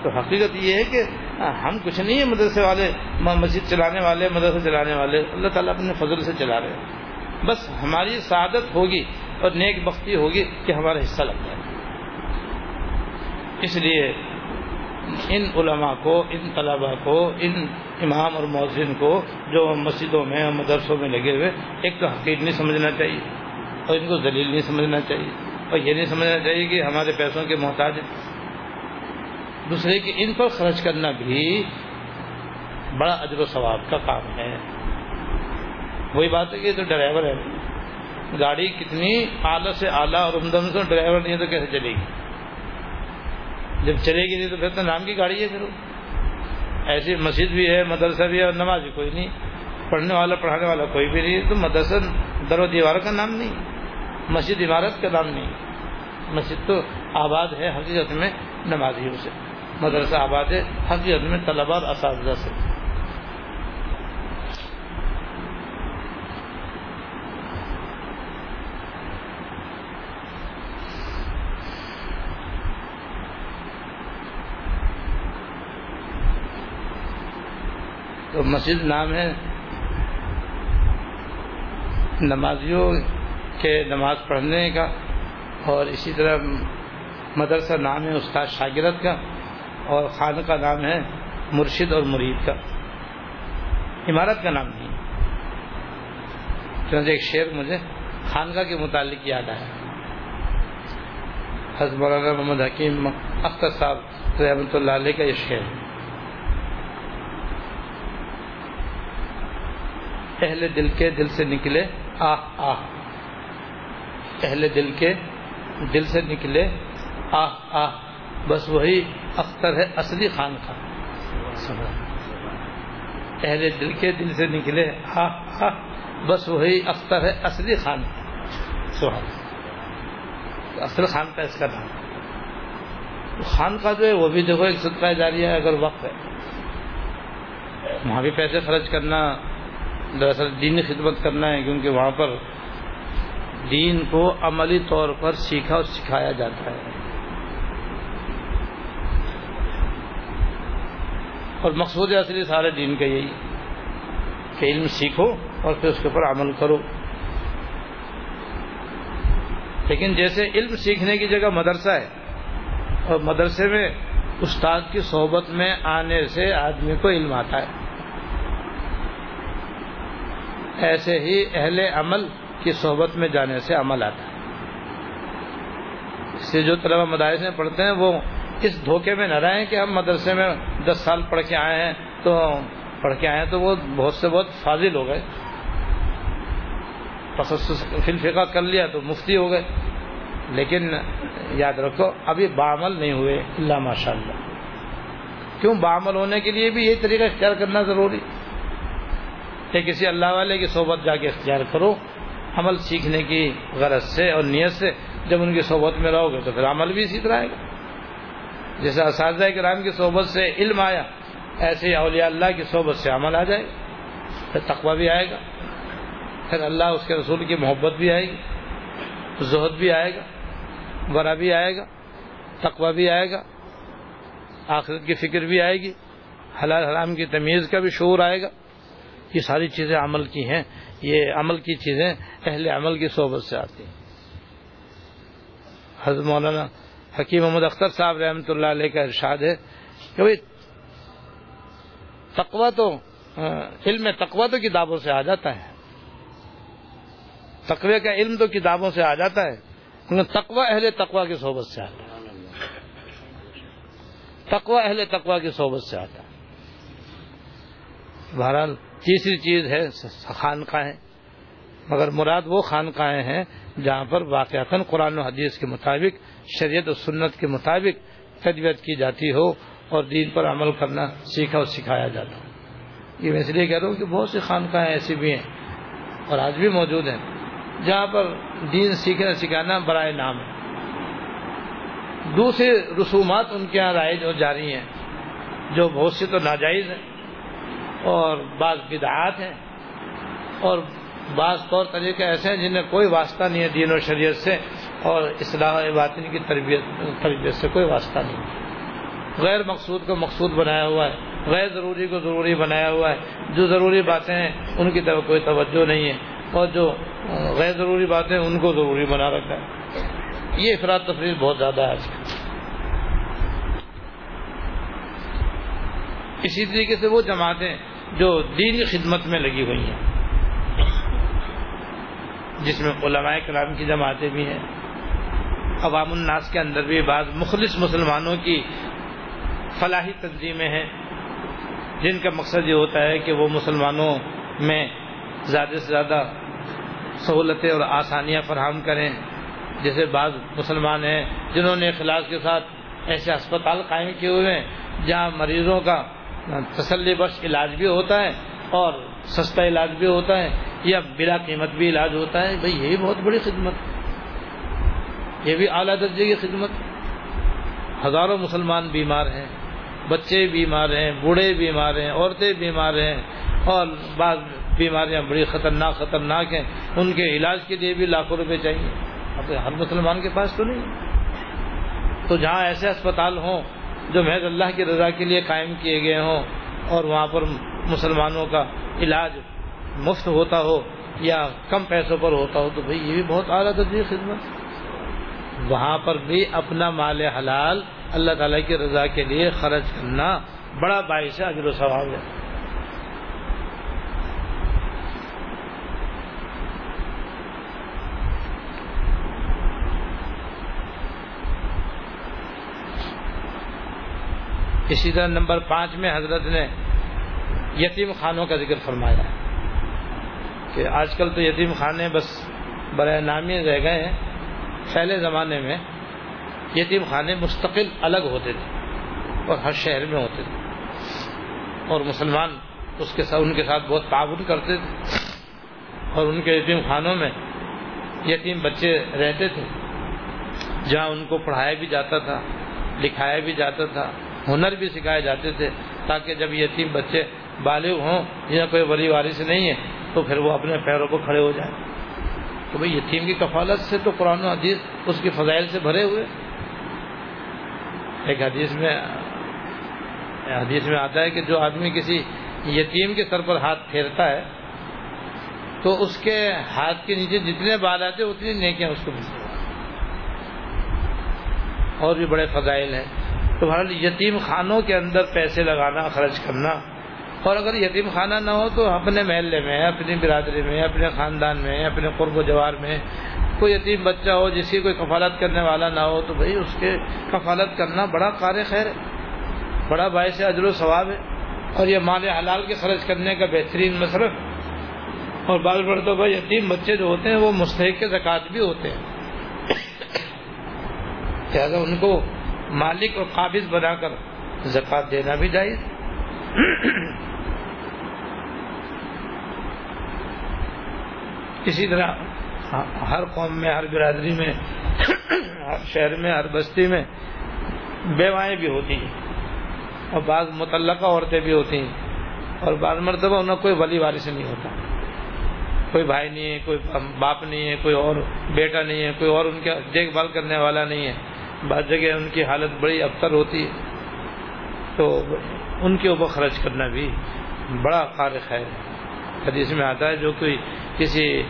تو حقیقت یہ ہے کہ ہاں، ہم کچھ نہیں ہیں مدرسے والے مسجد چلانے والے مدرسے چلانے والے، اللہ تعالیٰ اپنے فضل سے چلا رہے ہیں۔ بس ہماری سعادت ہوگی اور نیک بختی ہوگی کہ ہمارا حصہ لگ جائے۔ اس لیے ان علماء کو، ان طلباء کو، ان امام اور مؤذن کو جو مسجدوں میں اور مدرسوں میں لگے ہوئے، ایک تو حقیق نہیں سمجھنا چاہیے اور ان کو دلیل نہیں سمجھنا چاہیے اور یہ نہیں سمجھنا چاہیے کہ ہمارے پیسوں کے محتاج دوسرے کہ ان پر خرچ کرنا بھی بڑا اجر و ثواب کا کام ہے۔ وہی بات ہے کہ تو ڈرائیور ہے۔ گاڑی کتنی اعلیٰ سے اعلیٰ اور عمدہ سے ڈرائیور نہیں ہے تو کیسے چلے گی؟ جب چلے گی نہیں تو پھر تو نام کی گاڑی ہے پھر ایسی مسجد بھی ہے، مدرسہ بھی ہے اور نماز بھی کوئی نہیں۔ پڑھنے والا، پڑھانے والا کوئی بھی نہیں، تو مدرسہ، در و دیوار کا نام نہیں۔ مسجد عمارت کا نام نہیں۔ مسجد تو آباد ہے حقیقت میں نمازیوں سے۔ مدرسہ آباد ہے حقیقت میں طلبا اور اساتذہ سے۔ تو مسجد نام ہے۔ نمازیوں کے نماز پڑھنے کا اور اسی طرح مدرسہ نام ہے استاد شاگرد کا اور خان کا نام ہے مرشد اور مرید کا۔ عمارت کا نام نہیں۔ چنانچہ ایک شعر مجھے خانقاہ کے متعلق یاد آیا۔ حضرت مولانا محمد حکیم اختر صاحب رحمۃ اللہ علیہ کا یہ شعر۔ ہے اہل دل کے دل سے نکلے آہ آہ اہل دل کے دل سے نکلے آہ آہ بس وہی اختر ہے اصلی خان کا اہل دل کے دل سے نکلے آہ آہ بس وہی اختر ہے اصلی خان کا اصل خان کا اس کا نام۔ خان کا جو ہے وہ بھی دیکھو، ایک صدقہ جاری ہے اگر وقت ہے۔ وہاں بھی پیسے خرچ کرنا دراصل دینی خدمت کرنا ہے، کیونکہ وہاں پر دین کو عملی طور پر سیکھا اور سکھایا جاتا ہے۔ اور مقصود اصلی سارے دین کا یہی کہ علم سیکھو اور پھر اس کے اوپر عمل کرو۔ لیکن جیسے علم سیکھنے کی جگہ مدرسہ ہے اور مدرسے میں استاد کی صحبت میں آنے سے آدمی کو علم آتا ہے۔ ایسے ہی اہل عمل کی صحبت میں جانے سے عمل آتا ہے۔ اس سے جو طلبہ مدارس میں پڑھتے ہیں، وہ اس دھوکے میں نہ رہیں کہ ہم مدرسے میں دس سال پڑھ کے آئے ہیں تو پڑھ کے آئے ہیں تو وہ بہت سے بہت فاضل ہو گئے۔ تخصص فلفقہ کر لیا تو مفتی ہو گئے۔ لیکن یاد رکھو، ابھی بعمل نہیں ہوئے۔ اللہ ماشاء اللہ کیوں بعمل ہونے کے لیے بھی یہی طریقہ اختیار کرنا ضروری؟ کہ کسی اللہ والے کی صحبت جا کے اختیار کرو، عمل سیکھنے کی غرض سے اور نیت سے۔ جب ان کی صحبت میں رہو گے تو پھر عمل بھی سیکھ رہے گا۔ جیسے اساتذہ کرام کی صحبت سے علم آیا، ایسے ہی اولیاء اللہ کی صحبت سے عمل آ جائے گا۔ پھر تقوی بھی آئے گا۔ پھر اللہ اس کے رسول کی محبت بھی آئے گی، زہد بھی آئے گا ورا بھی آئے گا، تقوی بھی آئے گا، آخرت کی فکر بھی آئے گی، حلال حرام کی تمیز کا بھی شعور آئے گا۔ یہ ساری چیزیں عمل کی ہیں، یہ عمل کی چیزیں اہل عمل کی صحبت سے آتی ہیں۔ حضرت مولانا حکیم محمد اختر صاحب رحمۃ اللہ علیہ کا ارشاد ہے کہ بھائی تقوا تو علم تقوا تو کتابوں سے آ جاتا ہے۔ تقوی کا علم تو کتابوں سے آ جاتا ہے تقوا اہل تقوا کی صحبت سے آتا ہے۔ تقوا اہل تقوا کی صحبت سے آتا ہے۔ بہرحال تیسری چیز ہے، خانقاہیں۔ مگر مراد وہ خانقاہیں ہیں جہاں پر واقعات قرآن و حدیث کے مطابق، شریعت و سنت کے مطابق تربیت کی جاتی ہو اور دین پر عمل کرنا سیکھا اور سکھایا جاتا ہو۔ یہ میں اس لیے کہہ رہا ہوں کہ بہت سی خانقاہیں ایسی بھی ہیں اور آج بھی موجود ہیں جہاں پر دین سیکھنا سکھانا برائے نام ہے۔ دوسرے رسومات ان کے یہاں رائج اور جاری ہیں جو بہت سی تو ناجائز ہیں۔ اور بعض بدعات ہیں اور بعض طور طریقے ایسے ہیں جنہیں کوئی واسطہ نہیں ہے دین و شریعت سے اور اصلاح باطن کی تربیت تربیت سے کوئی واسطہ نہیں غیر مقصود کو مقصود بنایا ہوا ہے، غیر ضروری کو ضروری بنایا ہوا ہے۔ جو ضروری باتیں ہیں، ان کی طرف کوئی توجہ نہیں ہے۔ اور جو غیر ضروری باتیں ان کو ضروری بنا رکھا ہے۔ یہ افراد تفریح بہت زیادہ ہے آج کل۔ اسی طریقے سے وہ جماعتیں جو دینی خدمت میں لگی ہوئی ہیں۔ جس میں علماء کلام کی جماعتیں بھی ہیں۔ عوام الناس کے اندر بھی بعض مخلص مسلمانوں کی فلاحی تنظیمیں ہیں۔ جن کا مقصد یہ ہوتا ہے کہ وہ مسلمانوں میں زیادہ سے زیادہ سہولتیں اور آسانیاں فراہم کریں۔ جیسے بعض مسلمان ہیں جنہوں نے اخلاص کے ساتھ ایسے اسپتال قائم کیے ہوئے ہیں جہاں مریضوں کا تسلی بخش علاج بھی ہوتا ہے اور سستا علاج بھی ہوتا ہے یا بلا قیمت بھی علاج ہوتا ہے بھئی یہی بہت بڑی خدمت۔ یہ بھی اعلیٰ درجے کی خدمت۔ ہزاروں مسلمان بیمار ہیں، بچے بیمار ہیں، بوڑھے بیمار ہیں، عورتیں بیمار ہیں اور بعض بیماریاں بڑی خطرناک خطرناک ہیں۔ ان کے علاج کے لیے بھی لاکھوں روپے چاہیے۔ اب ہر مسلمان کے پاس تو نہیں۔ تو جہاں ایسے اسپتال ہوں جو محض اللہ کی رضا کے لیے قائم کیے گئے ہوں اور وہاں پر مسلمانوں کا علاج مفت ہوتا ہو یا کم پیسوں پر ہوتا ہو تو بھئی یہ بھی بہت اعلیٰ درجی خدمت وہاں پر بھی اپنا مال حلال اللہ تعالیٰ کی رضا کے لیے خرچ کرنا بڑا باعث اجر و ثواب ہے۔ اسی طرح نمبر پانچ میں حضرت نے یتیم خانوں کا ذکر فرمایا ہے کہ آج کل تو یتیم خانے بس برائے نامی رہ گئے ہیں۔ پہلے زمانے میں یتیم خانے مستقل الگ ہوتے تھے اور ہر شہر میں ہوتے تھے۔ اور مسلمان اس کے ساتھ ان کے ساتھ بہت تعاون کرتے تھے۔ اور ان کے یتیم خانوں میں یتیم بچے رہتے تھے۔ جہاں ان کو پڑھایا بھی جاتا تھا، لکھایا بھی جاتا تھا۔ ہنر بھی سکھائے جاتے تھے تاکہ جب یتیم بچے بالغ ہوں جنہیں کوئی ولی وارث نہیں ہے، تو پھر وہ اپنے پیروں پر کھڑے ہو جائیں۔ تو بھائی یتیم کی کفالت سے تو قرآن و حدیث اس کی فضائل سے بھرے ہوئے۔ ایک حدیث میں حدیث میں آتا ہے کہ جو آدمی کسی یتیم کے سر پر ہاتھ پھیرتا ہے، تو اس کے ہاتھ کے نیچے جتنے بال آتے اتنی نیکیاں اس کو ملتی اور بھی بڑے فضائل ہیں۔ تو بہرحال یتیم خانوں کے اندر پیسے لگانا، خرچ کرنا۔ اور اگر یتیم خانہ نہ ہو تو اپنے محلے میں، اپنی برادری میں، اپنے خاندان میں، اپنے قرب و جوار میں کوئی یتیم بچہ ہو جس کی کوئی کفالت کرنے والا نہ ہو تو بھائی اس کے کفالت کرنا بڑا کار خیر ہے، بڑا باعث اجر و ثواب ہے۔ اور یہ مال حلال کے خرچ کرنے کا بہترین مصرف۔ اور بال بڑھ بھائی یتیم بچے جو ہوتے ہیں وہ مستحق زکوٰۃ بھی ہوتے ہیں۔ لہٰذا ان کو مالک اور قابض بنا کر زکوٰۃ دینا بھی جائز۔ اسی طرح ہر قوم میں، ہر برادری میں، ہر شہر میں، ہر بستی میں بیوائیں بھی ہوتی ہیں اور بعض متعلقہ عورتیں بھی ہوتی ہیں اور بعض مرتبہ انہیں کوئی ولی وارث نہیں ہوتا۔ کوئی بھائی نہیں ہے، کوئی باپ نہیں ہے، کوئی اور بیٹا نہیں ہے، کوئی اور ان کا دیکھ بھال کرنے والا نہیں ہے۔ بعض جگہ ان کی حالت بڑی ابتر ہوتی ہے۔ تو ان کے اوپر خرچ کرنا بھی بڑا خارق ہے۔ حدیث میں آتا ہے جو کوئی کسی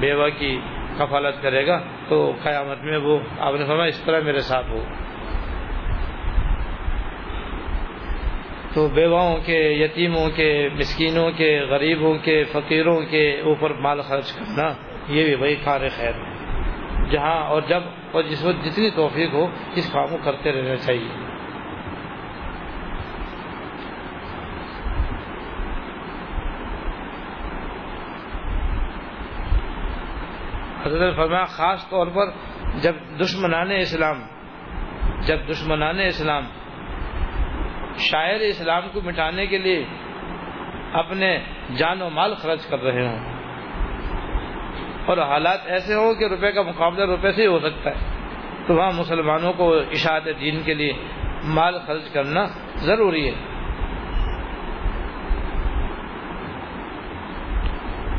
بیوہ کی کفالت کرے گا تو قیامت میں وہ، آپ نے فرمایا اس طرح میرے ساتھ ہو۔ تو بیواؤں کے، یتیموں کے، مسکینوں کے، غریبوں کے، فقیروں کے اوپر مال خرچ کرنا یہ بھی وہی کار خیر ہے۔ جہاں اور جب اور جس وقت جتنی توفیق ہو، اس کام کو کرتے رہنا چاہیے۔ حضرت فرمایا، خاص طور پر جب دشمنان اسلام، جب دشمنان اسلام شاعر اسلام کو مٹانے کے لیے اپنے جان و مال خرچ کر رہے ہوں۔ اور حالات ایسے ہو کہ روپے کا مقابلہ روپے سے ہی ہو سکتا ہے۔ تو وہاں مسلمانوں کو اشاعت دین کے لیے مال خرچ کرنا ضروری ہے۔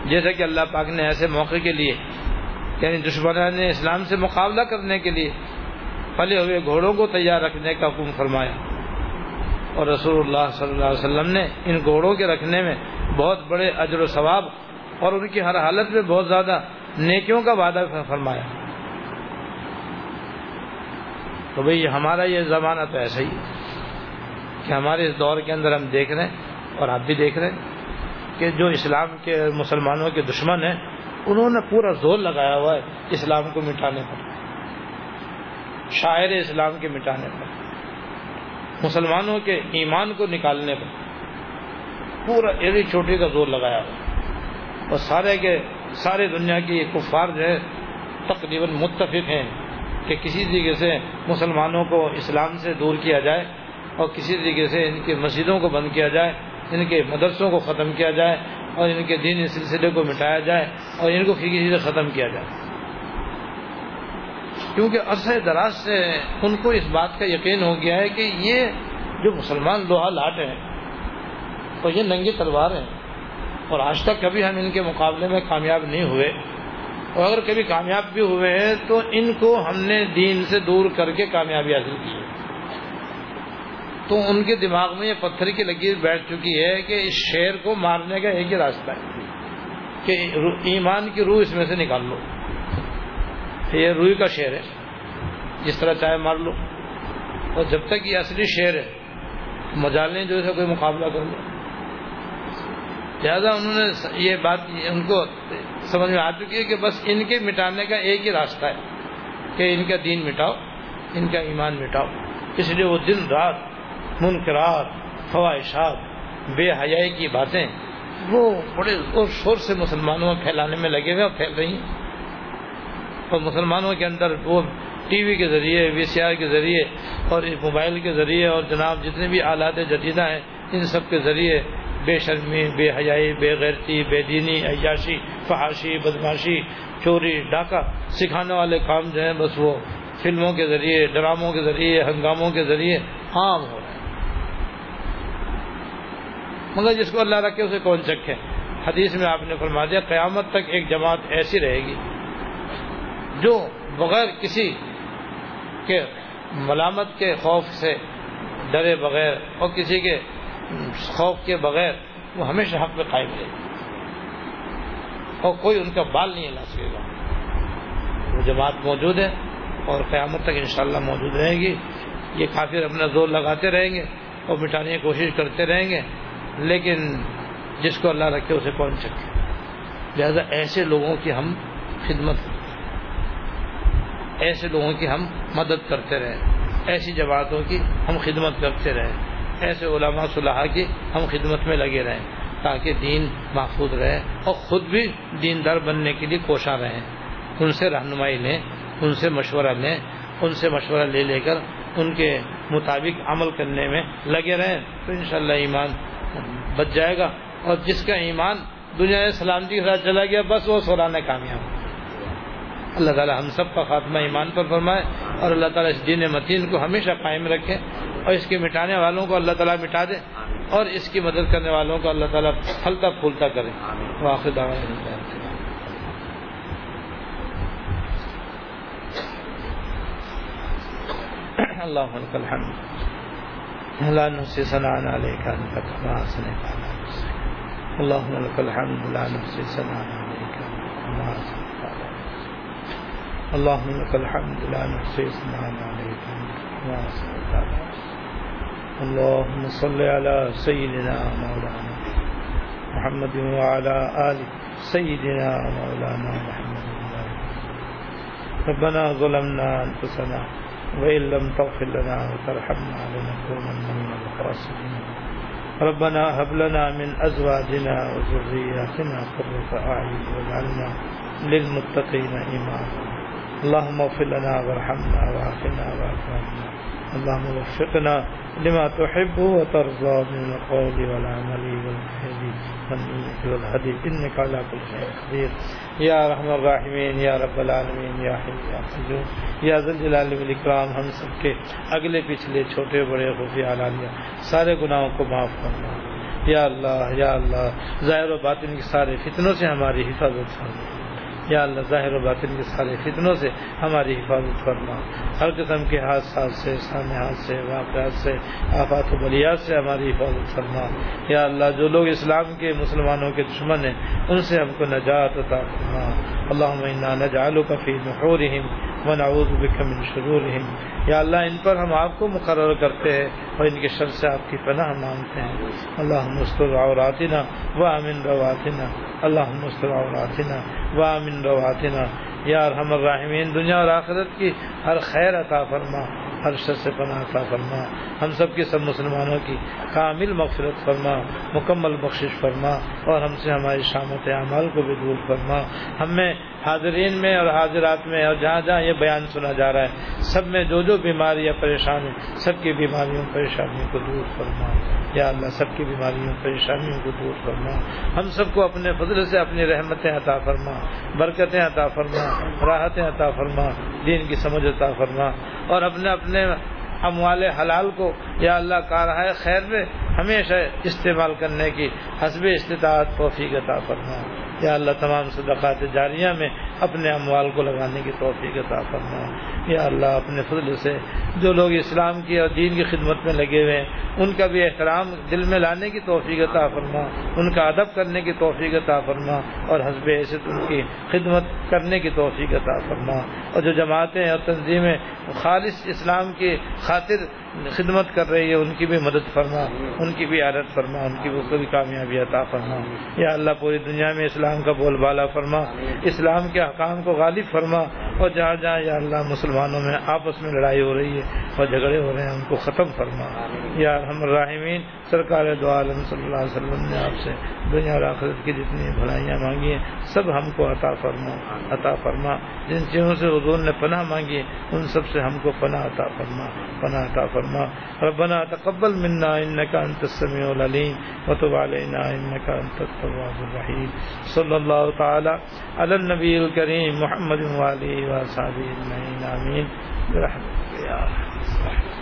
جیسے کہ اللہ پاک نے ایسے موقع کے لیے یعنی دشمنان نے اسلام سے مقابلہ کرنے کے لیے پلے ہوئے گھوڑوں کو تیار رکھنے کا حکم فرمایا۔ اور رسول اللہ صلی اللہ علیہ وسلم نے ان گھوڑوں کے رکھنے میں بہت بڑے اجر و ثواب اور ان کی ہر حالت میں بہت زیادہ نیکیوں کا وعدہ فرمایا۔ تو بھئی ہمارا یہ زمانہ تو ایسا ہی کہ ہمارے اس دور کے اندر ہم دیکھ رہے ہیں اور آپ بھی دیکھ رہے ہیں کہ جو اسلام کے مسلمانوں کے دشمن ہیں، انہوں نے پورا زور لگایا ہوا ہے اسلام کو مٹانے پر۔ شاعر اسلام کے مٹانے پر۔ مسلمانوں کے ایمان کو نکالنے پر۔ پورا ایڑی چوٹی کا زور لگایا ہوا اور سارے کے سارے دنیا کی کفار جو ہے تقریباً متفق ہیں کہ کسی طریقے سے مسلمانوں کو اسلام سے دور کیا جائے اور کسی طریقے سے ان کی مسجدوں کو بند کیا جائے، ان کے مدرسوں کو ختم کیا جائے اور ان کے دینی سلسلے کو مٹایا جائے اور ان کو کسی سے ختم کیا جائے۔ کیونکہ عرصہ دراز سے ان کو اس بات کا یقین ہو گیا ہے کہ یہ جو مسلمان لوہا لاٹ ہیں اور یہ ننگی تلوار ہیں اور آج تک کبھی ہم ان کے مقابلے میں کامیاب نہیں ہوئے۔ اور اگر کبھی کامیاب بھی ہوئے ہیں تو ان کو ہم نے دین سے دور کر کے کامیابی حاصل کی ہے۔ تو ان کے دماغ میں یہ پتھر کی لکیر بیٹھ چکی ہے کہ اس شیر کو مارنے کا ایک ہی راستہ ہے کہ ایمان کی روح اس میں سے نکال لو۔ یہ روئی کا شیر ہے۔ جس طرح چاہے مار لو۔ اور جب تک یہ اصلی شیر ہے، مجالیں جو ہے کوئی مقابلہ کر لو۔ لہٰذا انہوں نے یہ بات، ان کو سمجھ میں آ چکی ہے کہ بس ان کے مٹانے کا ایک ہی راستہ ہے کہ ان کا دین مٹاؤ، ان کا ایمان مٹاؤ۔ اس لیے وہ دن رات منکرات خواہشات بے حیائی کی باتیں وہ بڑے زور شور سے مسلمانوں میں پھیلانے میں لگے ہوئے اور پھیل رہی ہیں۔ اور مسلمانوں کے اندر وہ ٹی وی کے ذریعے، وی سی آر کے ذریعے اور موبائل کے ذریعے اور جناب جتنے بھی آلات جدیدہ ہیں، ان سب کے ذریعے بے شرمی، بے حیائی، بے غیرتی، بے دینی، عیاشی، فحاشی، بدماشی، چوری، ڈاکہ، سکھانے والے کام جو ہیں بس وہ فلموں کے ذریعے، ڈراموں کے ذریعے، ہنگاموں کے ذریعے عام ہو رہے ہیں۔ مگر جس کو اللہ رکھے اسے کون چکھے حدیث میں آپ نے فرما دیا، قیامت تک ایک جماعت ایسی رہے گی جو بغیر کسی کے ملامت کے خوف سے ڈرے بغیر اور کسی کے خوف کے بغیر وہ ہمیشہ حق میں قائم رہے گی۔ اور کوئی ان کا بال نہیں ہلا سکے گا۔ وہ جماعت موجود ہے اور قیامت تک انشاءاللہ موجود رہے گی۔ یہ کافر اپنا زور لگاتے رہیں گے اور مٹانے کی کوشش کرتے رہیں گے، لیکن جس کو اللہ رکھے اسے کون چکے لہذا ایسے لوگوں کی ہم خدمت ایسے لوگوں کی ہم مدد کرتے رہیں۔ ایسی جماعتوں کی ہم خدمت کرتے رہیں۔ ایسے علماء صلاح کی ہم خدمت میں لگے رہیں تاکہ دین محفوظ رہے اور خود بھی دیندار بننے کے لیے کوشاں رہیں۔ ان سے رہنمائی لیں، ان سے مشورہ لیں، ان سے مشورہ لے لے کر ان کے مطابق عمل کرنے میں لگے رہیں تو انشاءاللہ ایمان بچ جائے گا اور جس کا ایمان دنیا سلامتی کے ساتھ چلا گیا، بس وہ سورانے کامیاب اللہ تعالیٰ ہم سب کا خاتمہ ایمان پر فرمائے اور اللہ تعالیٰ اس دین متین کو ہمیشہ قائم رکھے اور اس کے مٹانے والوں کو اللہ تعالیٰ مٹا دے اور اس کی مدد کرنے والوں کو اللہ تعالیٰ پھلتا پھولتا کرے۔ واقع اللہ۔ اللہ لك الحمد۔ لا نحصي ثناء عليك كما أثنيت على نفسك۔ اللهم لك الحمد، لا نحصي ثناء عليك، كما أثنيت على نفسك اللهم صل على سيدنا مولانا محمد وعلى آل سيدنا مولانا محمد. ربنا ظلمنا أنفسنا وإن لم تغفر لنا وترحمنا لنكونن من الخاسرين. ربنا هب لنا من أزواجنا وذرياتنا قرة أعين واجعلنا للمتقين إماما. اللهم اغفر لنا وارحمنا وعافنا واعف عنا اللهم وفقنا لما تحب وترضى من القول والعمل والفعل والنية والهدي إنك على كل شيء قدير. یا رحم الراحمین یا رب العالمین یا حی یا قیوم یا ذل جلال والاکرام ہم سب کے اگلے پچھلے چھوٹے بڑے خفیہ علالیہ سارے گناہوں کو معاف کرنا یا اللہ یا اللہ، ظاہر و باطن کے سارے فتنوں سے ہماری حفاظت فرما۔ یا اللہ ظاہر و باطن کے سارے فتنوں سے ہماری حفاظت فرما۔ ہر قسم کے حادثات سے سانحات سے، واقعات سے، آفات و بلیات سے ہماری حفاظت فرما۔ یا اللہ، جو لوگ اسلام کے مسلمانوں کے دشمن ہیں، ان سے ہم کو نجات عطا فرما۔ اللہ نجعلک فی نحورہم ونعوذ بک من شرورہم۔ یا اللہ، ان پر ہم آپ کو مقرر کرتے ہیں اور ان کے شر سے آپ کی پناہ مانگتے ہیں۔ اللہ مستر عوراتنا و امن رواتنا۔ اللہ مستر وامن رواتنا یا ارحم الراحمین، دنیا اور آخرت کی ہر خیر عطا فرما۔ ہر شر سے پناہ عطا فرما۔ ہم سب کے سب مسلمانوں کی کامل مغفرت فرما، مکمل بخشش فرما اور ہم سے ہماری شامت اعمال کو بھی دور فرما۔ ہم میں حاضرین میں اور حاضرات میں اور جہاں جہاں یہ بیان سنا جا رہا ہے، سب میں جو جو بیماری یا پریشان ہیں سب کی بیماریوں، پریشانیوں کو دور فرما۔ یا اللہ، سب کی بیماریوں، پریشانیوں کو دور فرما۔ ہم سب کو اپنے فضل سے اپنی رحمتیں عطا فرما، برکتیں عطا فرما، راحتیں عطا فرما، دین کی سمجھ عطا فرما اور اپنے اپنے اموال حلال کو یا اللہ کا رہا ہے خیر میں ہمیشہ استعمال کرنے کی حسب استطاعت توفیق عطا فرما یا اللہ تمام صدقات جاریہ میں اپنے اموال کو لگانے کی توفیق عطا فرما یا اللہ اپنے فضل سے جو لوگ اسلام کی اور دین کی خدمت میں لگے ہوئے ہیں، ان کا بھی احترام دل میں لانے کی توفیق عطا فرما ان کا ادب کرنے کی توفیق عطا فرما اور حسب حیثیت ان کی خدمت کرنے کی توفیق عطا فرما اور جو جماعتیں اور تنظیمیں خالص اسلام کی خاطر خدمت کر رہی ہے، ان کی بھی مدد فرما، ان کی بھی عادت فرما، ان کی بھی کامیابی عطا فرما۔ یا اللہ، پوری دنیا میں اسلام کا بول بالا فرما، اسلام کے حکام کو غالب فرما۔ اور جہاں جہاں یا اللہ، مسلمانوں میں آپس میں لڑائی ہو رہی ہے اور جھگڑے ہو رہے ہیں، ان کو ختم فرما۔ یا ہم الراحمین، سرکار دو عالم صلی اللہ علیہ وسلم نے آپ سے دنیا اور آخرت کی جتنی بھلائیاں مانگی ہیں، سب ہم کو عطا فرما عطا فرما۔ جن چیزوں سے حضور نے پناہ مانگی، ان سب سے ہم کو پناہ عطا فرما، پناہ عطا فرما۔ ربنا. تقبل منا انك انت السميع العليم وتب علينا انك انت التواب الرحيم. صلى الله تعالى على النبي الكريم محمد وعلى اله وصحبه اجمعين امين برحمتك يا رب